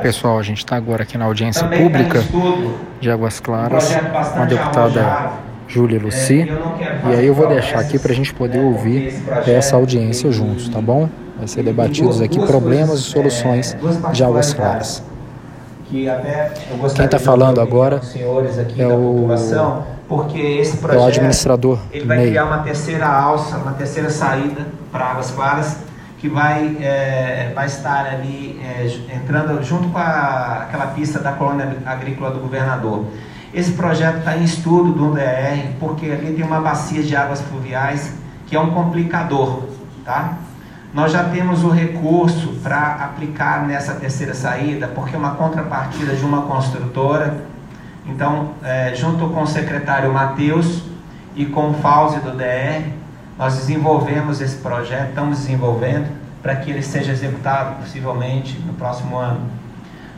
Pessoal, a gente está agora aqui na audiência Também pública tá estudo de Águas Claras projeto com a deputada. Júlia Luci. É, E aí eu vou deixar aqui para a gente poder né, ouvir projeto essa audiência juntos, tá bom? Vai ser debatidos duas- aqui duas problemas e coisas, soluções é, de Águas Claras. que Quem tá de falando agora é da o- esse É projeto o administrador ele vai Ney. criar uma terceira alça, uma terceira saída para Águas Claras, que vai, é, vai estar ali é, entrando junto com a, aquela pista da colônia agrícola do governador. Esse projeto está em estudo do DR, porque ali tem uma bacia de águas fluviais que é um complicador, tá? Nós já temos o recurso para aplicar nessa terceira saída, porque é uma contrapartida de uma construtora. Então, é, junto com o secretário Matheus e com o Fauzi do DR, nós desenvolvemos esse projeto, estamos desenvolvendo para que ele seja executado possivelmente no próximo ano.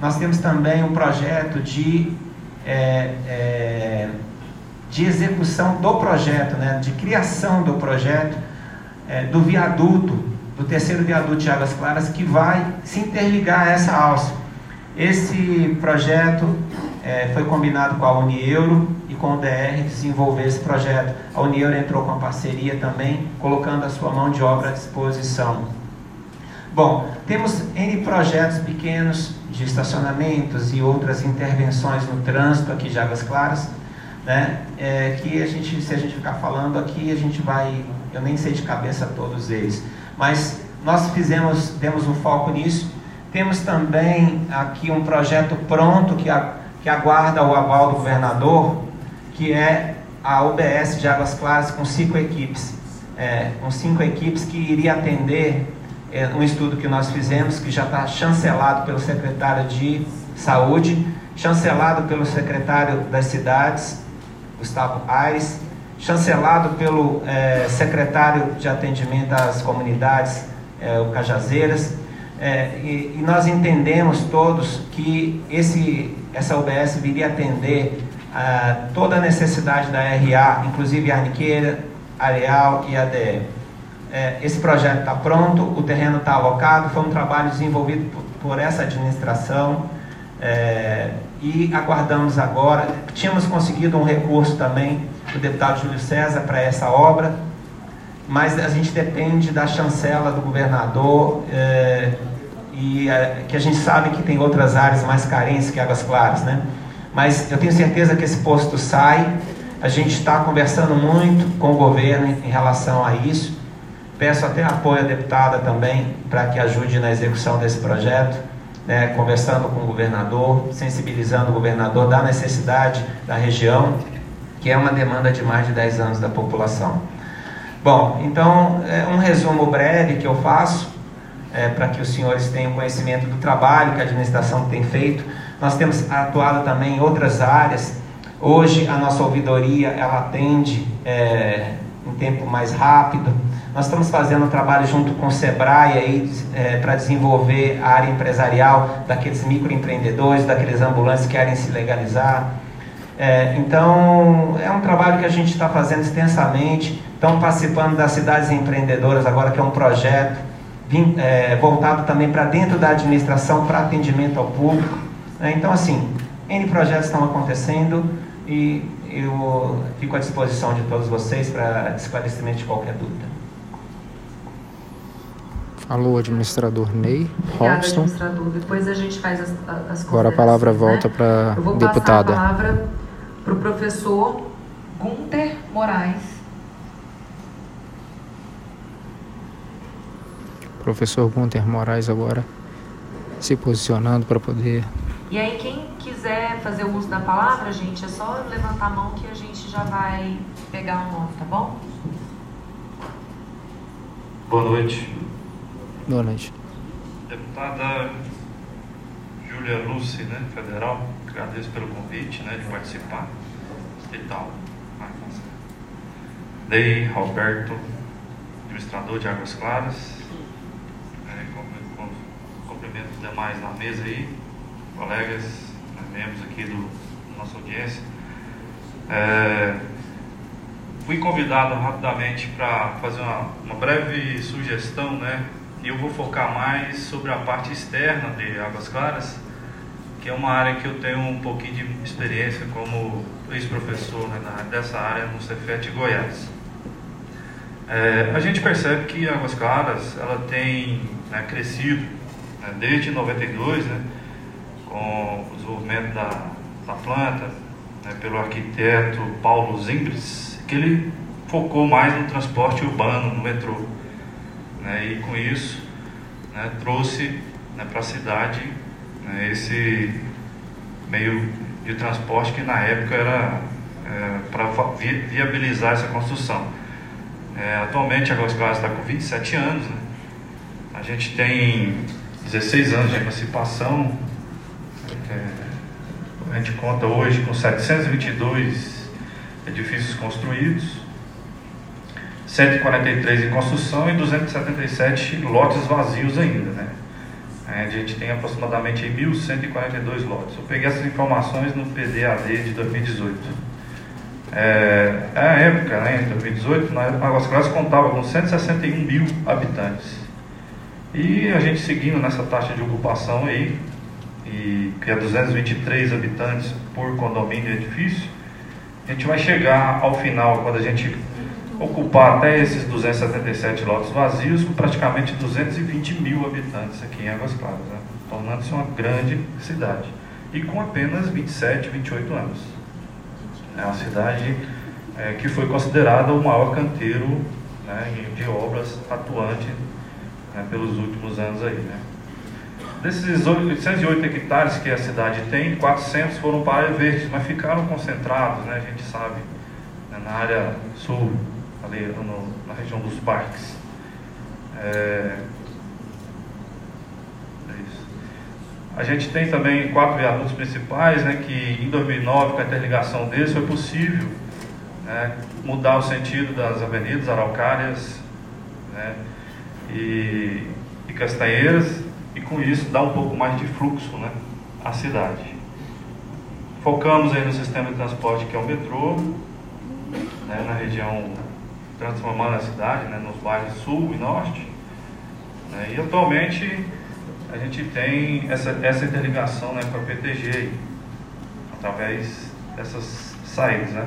Nós temos também um projeto de, é, é, de execução do projeto, né, de criação do projeto é, do viaduto, do terceiro viaduto de Águas Claras, que vai se interligar a essa alça. Esse projeto é, foi combinado com a Unieuro e com o DR desenvolver esse projeto. A Unieuro entrou com a parceria também, colocando a sua mão de obra à disposição. Bom, temos N projetos pequenos de estacionamentos e outras intervenções no trânsito aqui de Águas Claras, né? É, que a gente, se a gente ficar falando aqui, a gente vai, eu nem sei de cabeça todos eles, mas nós fizemos, demos um foco nisso. Temos também aqui um projeto pronto que, a, que aguarda o aval do governador, que é a UBS de Águas Claras com cinco equipes, é, com cinco equipes que iria atender é, um estudo que nós fizemos, que já está chancelado pelo secretário de Saúde, chancelado pelo secretário das Cidades, Gustavo Aires, chancelado pelo é, secretário de atendimento às comunidades, é, o Cajazeiras, é, e, e nós entendemos todos que esse, essa UBS viria atender a toda a necessidade da RA, inclusive Arniqueira, Areal e ADE. É, esse projeto está pronto, o terreno está alocado, foi um trabalho desenvolvido por, por essa administração é, e aguardamos agora. Tínhamos conseguido um recurso também do deputado Júlio César para essa obra, mas a gente depende da chancela do governador é, e é, que a gente sabe que tem outras áreas mais carentes que Águas Claras, né? Mas eu tenho certeza que esse posto sai. A gente está conversando muito com o governo em, relação a isso. Peço até apoio à deputada também para que ajude na execução desse projeto, né, conversando com o governador, sensibilizando o governador da necessidade da região, que é uma demanda de mais de 10 anos da população. Bom, então, é um resumo breve que eu faço, é, para que os senhores tenham conhecimento do trabalho que a administração tem feito. Nós temos atuado também em outras áreas. Hoje, a nossa ouvidoria, ela atende é, em tempo mais rápido. Nós estamos fazendo um trabalho junto com o Sebrae aí, é, para desenvolver a área empresarial daqueles microempreendedores, daqueles ambulantes que querem se legalizar. É, então, é um trabalho que a gente está fazendo extensamente. Estão participando das cidades empreendedoras agora, que é um projeto vim, é, voltado também para dentro da administração, para atendimento ao público. Né? Então, assim, N projetos estão acontecendo e eu fico à disposição de todos vocês para esclarecimento de qualquer dúvida. O administrador Ney Obrigada, Robson. administrador. Depois a gente faz as, as Agora a palavra considerações, volta para Eu vou a deputada. passar a palavra para o professor Gunter Moraes. Professor Gunter Moraes agora se posicionando para poder. E aí, quem quiser fazer o uso da palavra, gente, é só levantar a mão que a gente já vai pegar o nome, tá bom? Boa noite. Boa noite. Deputada Júlia Luce, né, federal, agradeço pelo convite, né, de participar e tal. Ney Roberto, administrador de Águas Claras. É, cumprimento os demais na mesa aí, colegas, membros aqui do nossa audiência. É, fui convidado rapidamente para fazer uma, uma breve sugestão, né, e eu vou focar mais sobre a parte externa de Águas Claras, que é uma área que eu tenho um pouquinho de experiência como ex-professor né, dessa área no Cefet Goiás. É, a gente percebe que Águas Claras ela tem né, crescido né, desde 92, né, com o desenvolvimento da, da planta, né, pelo arquiteto Paulo Zimbres, que ele focou mais no transporte urbano, no metrô. Né, e com isso né, trouxe né, para a cidade né, esse meio de transporte que na época era é, para vi viabilizar essa construção. É, atualmente a Claras está com 27 anos, né? a gente tem 16 anos de emancipação, é, a gente conta hoje com 722 edifícios construídos, 143 em construção e 277 lotes vazios ainda, né? A gente tem aproximadamente 1.142 lotes. Eu peguei essas informações no PDAD de 2018. É, a época, né, em 2018, Águas Claras contava com 161 mil habitantes. E a gente seguindo nessa taxa de ocupação aí, e, que é 223 habitantes por condomínio e edifício, a gente vai chegar ao final, quando a gente ocupar até esses 277 lotes vazios, com praticamente 220 mil habitantes aqui em Águas Claras, né? tornando-se uma grande cidade. E com apenas 27, 28 anos. É uma cidade é, que foi considerada o maior canteiro né, de obras atuante né, pelos últimos anos aí. Né? Desses 808 hectares que a cidade tem, 400 foram para área verde, mas ficaram concentrados, né, a gente sabe, né, na área sul ali no, na região dos parques. É, é. A gente tem também quatro viadutos principais, né, que em 2009, com a interligação deles, foi possível né, mudar o sentido das avenidas Araucárias né, e, e Castanheiras, e com isso dar um pouco mais de fluxo né, à cidade. Focamos aí no sistema de transporte que é o metrô, né, na região transformando a cidade, né, nos bairros sul e norte. Né, e atualmente a gente tem essa, essa interligação né, com a PTG, através dessas saídas. Né.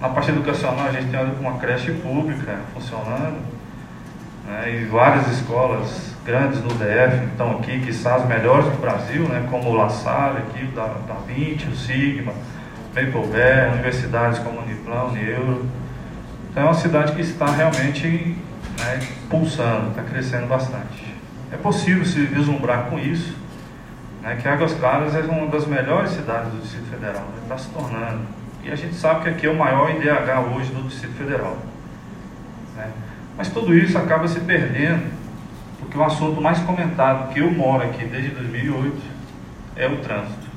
Na parte educacional a gente tem uma creche pública funcionando, né, e várias escolas grandes no DF estão aqui, que são as melhores do Brasil, né, como o La Salle, aqui, da, da 20, o Sigma, Maple universidades como Uniplan, Unieuro. Então é uma cidade que está realmente né, pulsando, está crescendo bastante. É possível se vislumbrar com isso, né, que Águas Claras é uma das melhores cidades do Distrito Federal, está né, se tornando. E a gente sabe que aqui é o maior IDH hoje do Distrito Federal. Né? Mas tudo isso acaba se perdendo, porque o assunto mais comentado que eu moro aqui desde 2008 é o trânsito.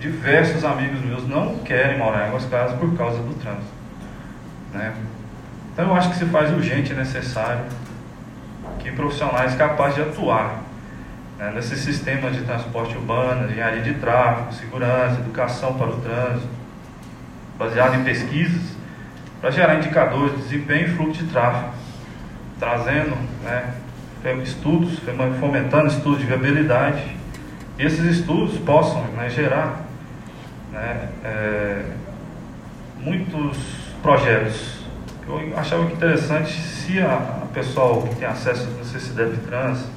Diversos amigos meus não querem morar em Águas Claras por causa do trânsito. Né? Então eu acho que se faz urgente e necessário que profissionais capazes de atuar né, nesses sistemas de transporte urbano, engenharia de tráfego, segurança, educação para o trânsito, baseado em pesquisas, para gerar indicadores de desempenho e fluxo de tráfego, trazendo né, estudos, fomentando estudos de viabilidade, e esses estudos possam né, gerar né, é, muitos projetos. Eu achava que interessante se a, a pessoal que tem acesso à necessidade de trânsito,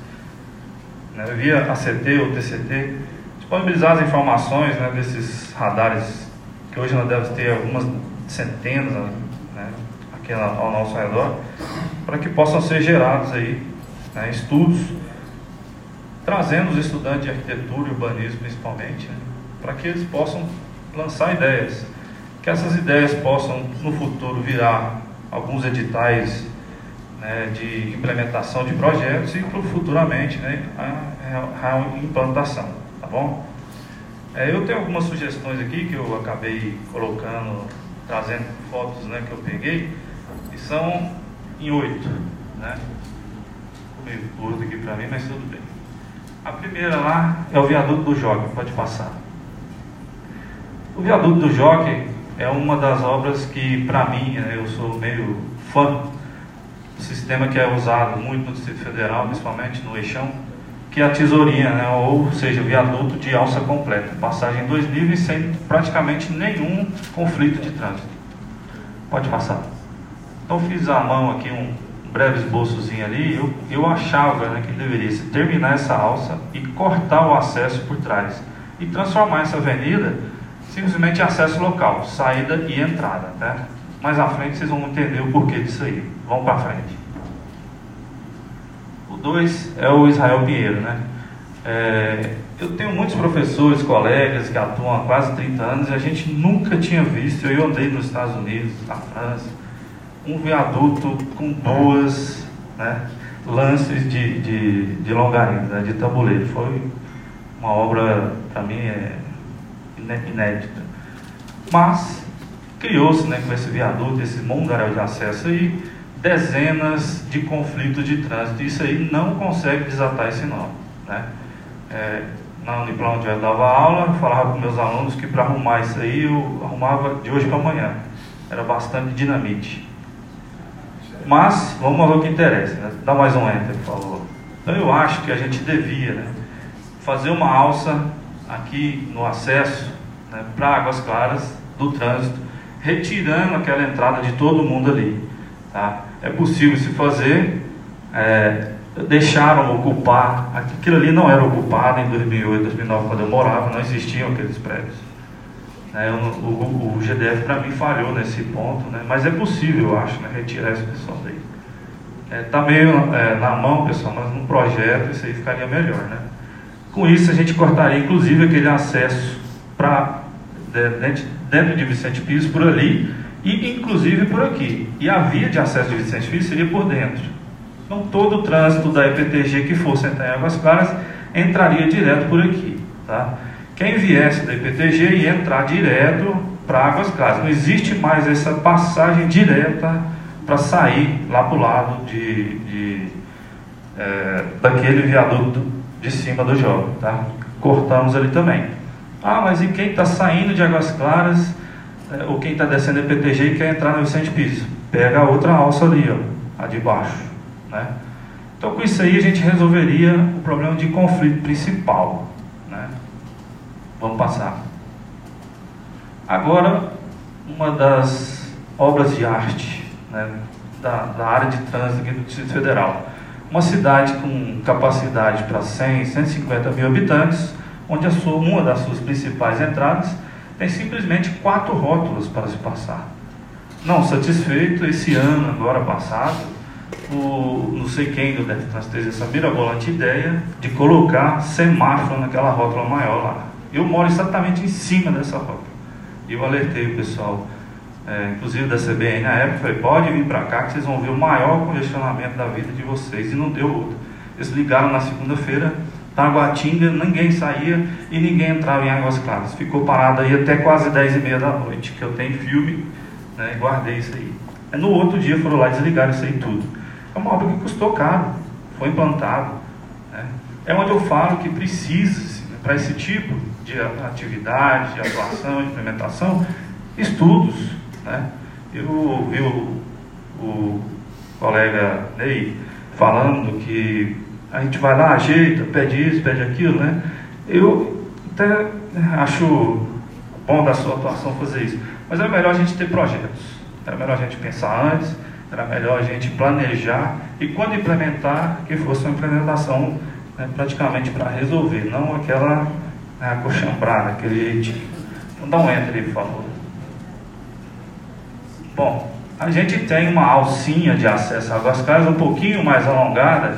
né, via ACT ou TCT, disponibilizar as informações né, desses radares, que hoje nós devemos ter algumas centenas né, aqui ao nosso redor, para que possam ser gerados aí né, estudos, trazendo os estudantes de arquitetura e urbanismo principalmente, né, para que eles possam lançar ideias, que essas ideias possam no futuro virar alguns editais né, de implementação de projetos e futuramente né, a, a, implantação, tá bom? É, eu tenho algumas sugestões aqui que eu acabei colocando, trazendo fotos né, que eu peguei, são em oito, né? Ficou meio curto aqui para mim, mas tudo bem. A primeira lá é o viaduto do Jockey, pode passar. O viaduto do Jockey é uma das obras que, para mim, né, eu sou meio fã sistema que é usado muito no Distrito Federal, principalmente no Eixão, que é a tesourinha, né? ou seja, viaduto de alça completa, passagem em dois níveis sem praticamente nenhum conflito de trânsito. Pode passar. Então fiz à mão aqui um breve esboçozinho ali, eu, eu achava né, que deveria se terminar essa alça e cortar o acesso por trás e transformar essa avenida simplesmente em acesso local, saída e entrada. Tá? Mais à frente vocês vão entender o porquê disso aí. Vamos para frente. O 2 é o Israel Pinheiro. Né? É, eu tenho muitos professores, colegas que atuam há quase 30 anos e a gente nunca tinha visto, eu andei nos Estados Unidos, na França, um viaduto com duas né, lances de, de, de longarina, né, de tabuleiro. Foi uma obra, para mim, é inédita. Mas criou-se né, com esse viaduto, esse mundaréu de acesso aí, dezenas de conflitos de trânsito. Isso aí não consegue desatar esse nó. Né? É, na Uniplano onde eu dava aula, falava com meus alunos que para arrumar isso aí eu arrumava de hoje para amanhã. Era bastante dinamite. Mas, vamos ao que interessa. Né? Dá mais um enter, por favor. Então eu acho que a gente devia né, fazer uma alça aqui no acesso né, para Águas Claras do trânsito, retirando aquela entrada de todo mundo ali. Tá? É possível se fazer, é, deixaram ocupar, aquilo ali não era ocupado em 2008, 2009, quando eu morava, não existiam aqueles prédios. É, o, o, o, GDF para mim falhou nesse ponto, né? mas é possível, eu acho, né? retirar esse pessoal daí. Está é, meio é, na mão, pessoal, mas no projeto isso aí ficaria melhor. Né? Com isso, a gente cortaria inclusive aquele acesso para dentro, dentro de Vicente Pires por ali e inclusive por aqui. E a via de acesso de Vicente Pires seria por dentro. Então, todo o trânsito da EPTG que fosse entrar em Águas Claras entraria direto por aqui. Tá? Quem viesse da IPTG ia entrar direto para Águas Claras. Não existe mais essa passagem direta para sair lá para o lado de, de é, daquele viaduto de cima do jogo. Tá? Cortamos ali também. Ah, mas e quem está saindo de Águas Claras, é, ou quem está descendo a IPTG e quer entrar no Vicente Piso? Pega a outra alça ali, ó, a de baixo. Né? Então, com isso aí, a gente resolveria o problema de conflito principal. Vamos passar. Agora, uma das obras de arte né, da, da, área de trânsito aqui do Distrito Federal. Uma cidade com capacidade para 100, 150 mil habitantes, onde a sua, uma das suas principais entradas tem simplesmente quatro rótulos para se passar. Não satisfeito, esse ano, agora passado, o, não sei quem do DEFTRANS teve essa mirabolante ideia de colocar semáforo naquela rótula maior lá. Eu moro exatamente em cima dessa rota. E eu alertei o pessoal, é, inclusive da CBN na época, falei, pode vir para cá que vocês vão ver o maior congestionamento da vida de vocês. E não deu outro. Eles ligaram na segunda-feira, Taguatinga, ninguém saía e ninguém entrava em Águas Claras. Ficou parado aí até quase 10 e meia da noite, que eu tenho filme, né, guardei isso aí. No outro dia foram lá e desligaram isso aí tudo. É uma obra que custou caro, foi implantado. Né? É onde eu falo que precisa, para esse tipo de atividade, de atuação, de implementação, estudos. Né? Eu vi o, colega Ney falando que a gente vai lá, ajeita, pede isso, pede aquilo, né? Eu até acho bom da sua atuação fazer isso, mas é melhor a gente ter projetos, era melhor a gente pensar antes, era melhor a gente planejar e quando implementar, que fosse uma implementação né, praticamente para resolver, não aquela né, acochambrada, aquele jeitinho. Então dá um enter aí, por favor. Bom, a gente tem uma alcinha de acesso a Águas Claras um pouquinho mais alongada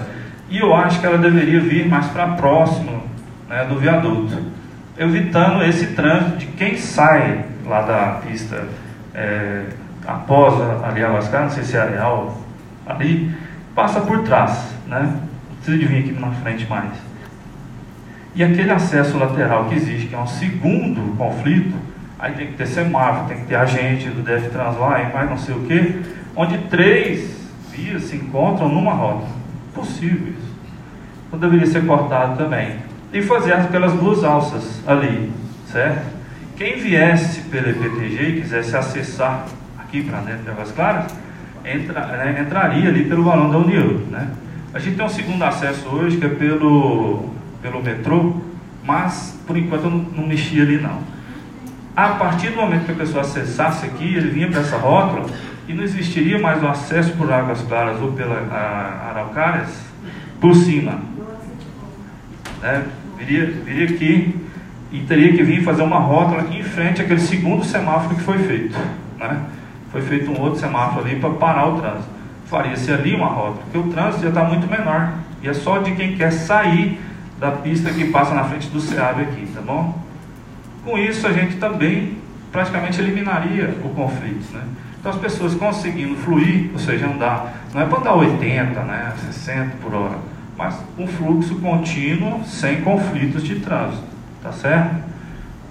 e eu acho que ela deveria vir mais para próximo né, do viaduto, evitando esse trânsito de quem sai lá da pista é, após ali Águas Claras, não sei se é areal ali, passa por trás, né? Não precisa de vir aqui na frente mais. E aquele acesso lateral que existe, que é um segundo conflito, aí tem que ter semáforo, tem que ter agente do DFTrans lá e mais não sei o que, onde três vias se encontram numa rota. Possível isso. Então deveria ser cortado também. E fazer aquelas duas alças ali, certo? Quem viesse pelo EPTG e quisesse acessar aqui para dentro de Águas Claras, entra, né, entraria ali pelo Valão da União. Né? A gente tem um segundo acesso hoje que é pelo, pelo metrô, mas por enquanto eu não, não mexi ali não. A partir do momento que a pessoa acessasse aqui, ele vinha para essa rótula e não existiria mais o acesso por Águas Claras ou pela Araucárias por cima. Né? Viria, viria aqui e teria que vir fazer uma rótula em frente àquele segundo semáforo que foi feito. Né? Foi feito um outro semáforo ali para parar o trânsito. Faria-se ali uma rótula, porque o trânsito já está muito menor. E é só de quem quer sair da pista que passa na frente do SEAB aqui, tá bom? Com isso, a gente também praticamente eliminaria o conflito, né? Então, as pessoas conseguindo fluir, ou seja, andar, não é para andar 80, né, 60 por hora, mas um fluxo contínuo, sem conflitos de trânsito, tá certo?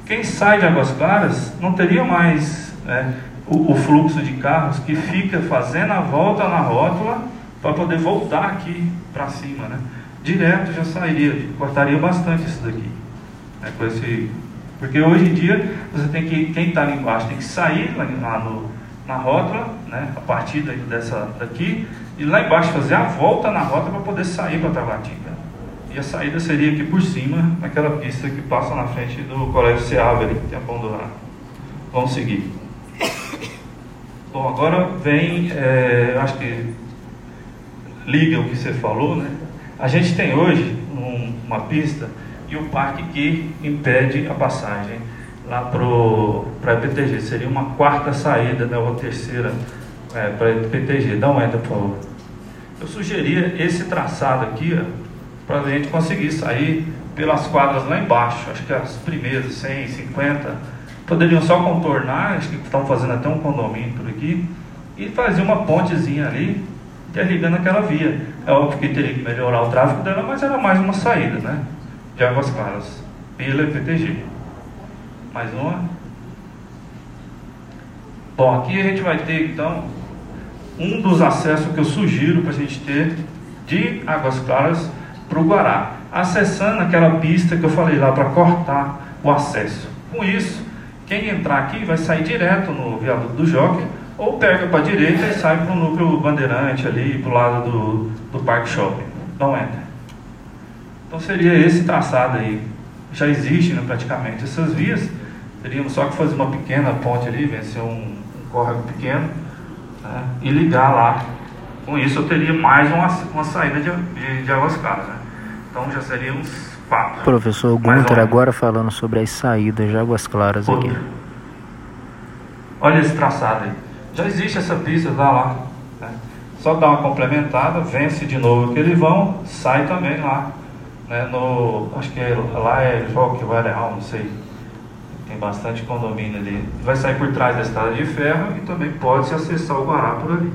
Quem sai de Águas Claras não teria mais né, o, o, fluxo de carros que fica fazendo a volta na rótula para poder voltar aqui para cima, né? Direto já sairia, cortaria bastante isso daqui, né, com esse porque hoje em dia, você tem que, quem está ali embaixo tem que sair lá, lá no, na rótula, né, a partir dessa daqui, e lá embaixo fazer a volta na rota para poder sair para Taguatinga. E a saída seria aqui por cima, naquela pista que passa na frente do Colégio Seabra, que é a Pão. Vamos seguir. Bom, agora vem, é, acho que liga o que você falou, né? A gente tem hoje um, uma pista e o parque que impede a passagem lá para a PTG. Seria uma quarta saída, né, ou terceira é, para a PTG. Dá uma entra, por favor. Eu sugeria esse traçado aqui para a gente conseguir sair pelas quadras lá embaixo. Acho que as primeiras, 100, 50, poderiam só contornar, acho que estão fazendo até um condomínio por aqui, e fazer uma pontezinha ali, interligando aquela via. É óbvio que teria que melhorar o tráfego dela, mas era mais uma saída, né? de Águas Claras, pela PTG. Mais uma. Bom, aqui a gente vai ter então um dos acessos que eu sugiro para a gente ter de Águas Claras para o Guará, acessando aquela pista que eu falei lá para cortar o acesso. Com isso, quem entrar aqui vai sair direto no viaduto do Jockey ou pega para a direita e sai para o núcleo bandeirante ali, para o lado do, do Parque Shopping. Não entra. Então seria esse traçado aí. Já existe né, praticamente essas vias. Teríamos só que fazer uma pequena ponte ali, vencer um, um córrego pequeno né, e ligar lá. Com isso eu teria mais uma, uma saída de, de, de águas claras. Né? Então já seria uns quatro. Professor Gunter, agora falando sobre as saídas de águas claras aqui. Olha esse traçado aí. Já existe essa pista, dá lá. Né? Só dá uma complementada, vence de novo aquele vão, sai também lá né, no, acho que é, lá é Joque Vareal, não sei. Tem bastante condomínio ali. Vai sair por trás da estrada de ferro e também pode se acessar o Guará por ali.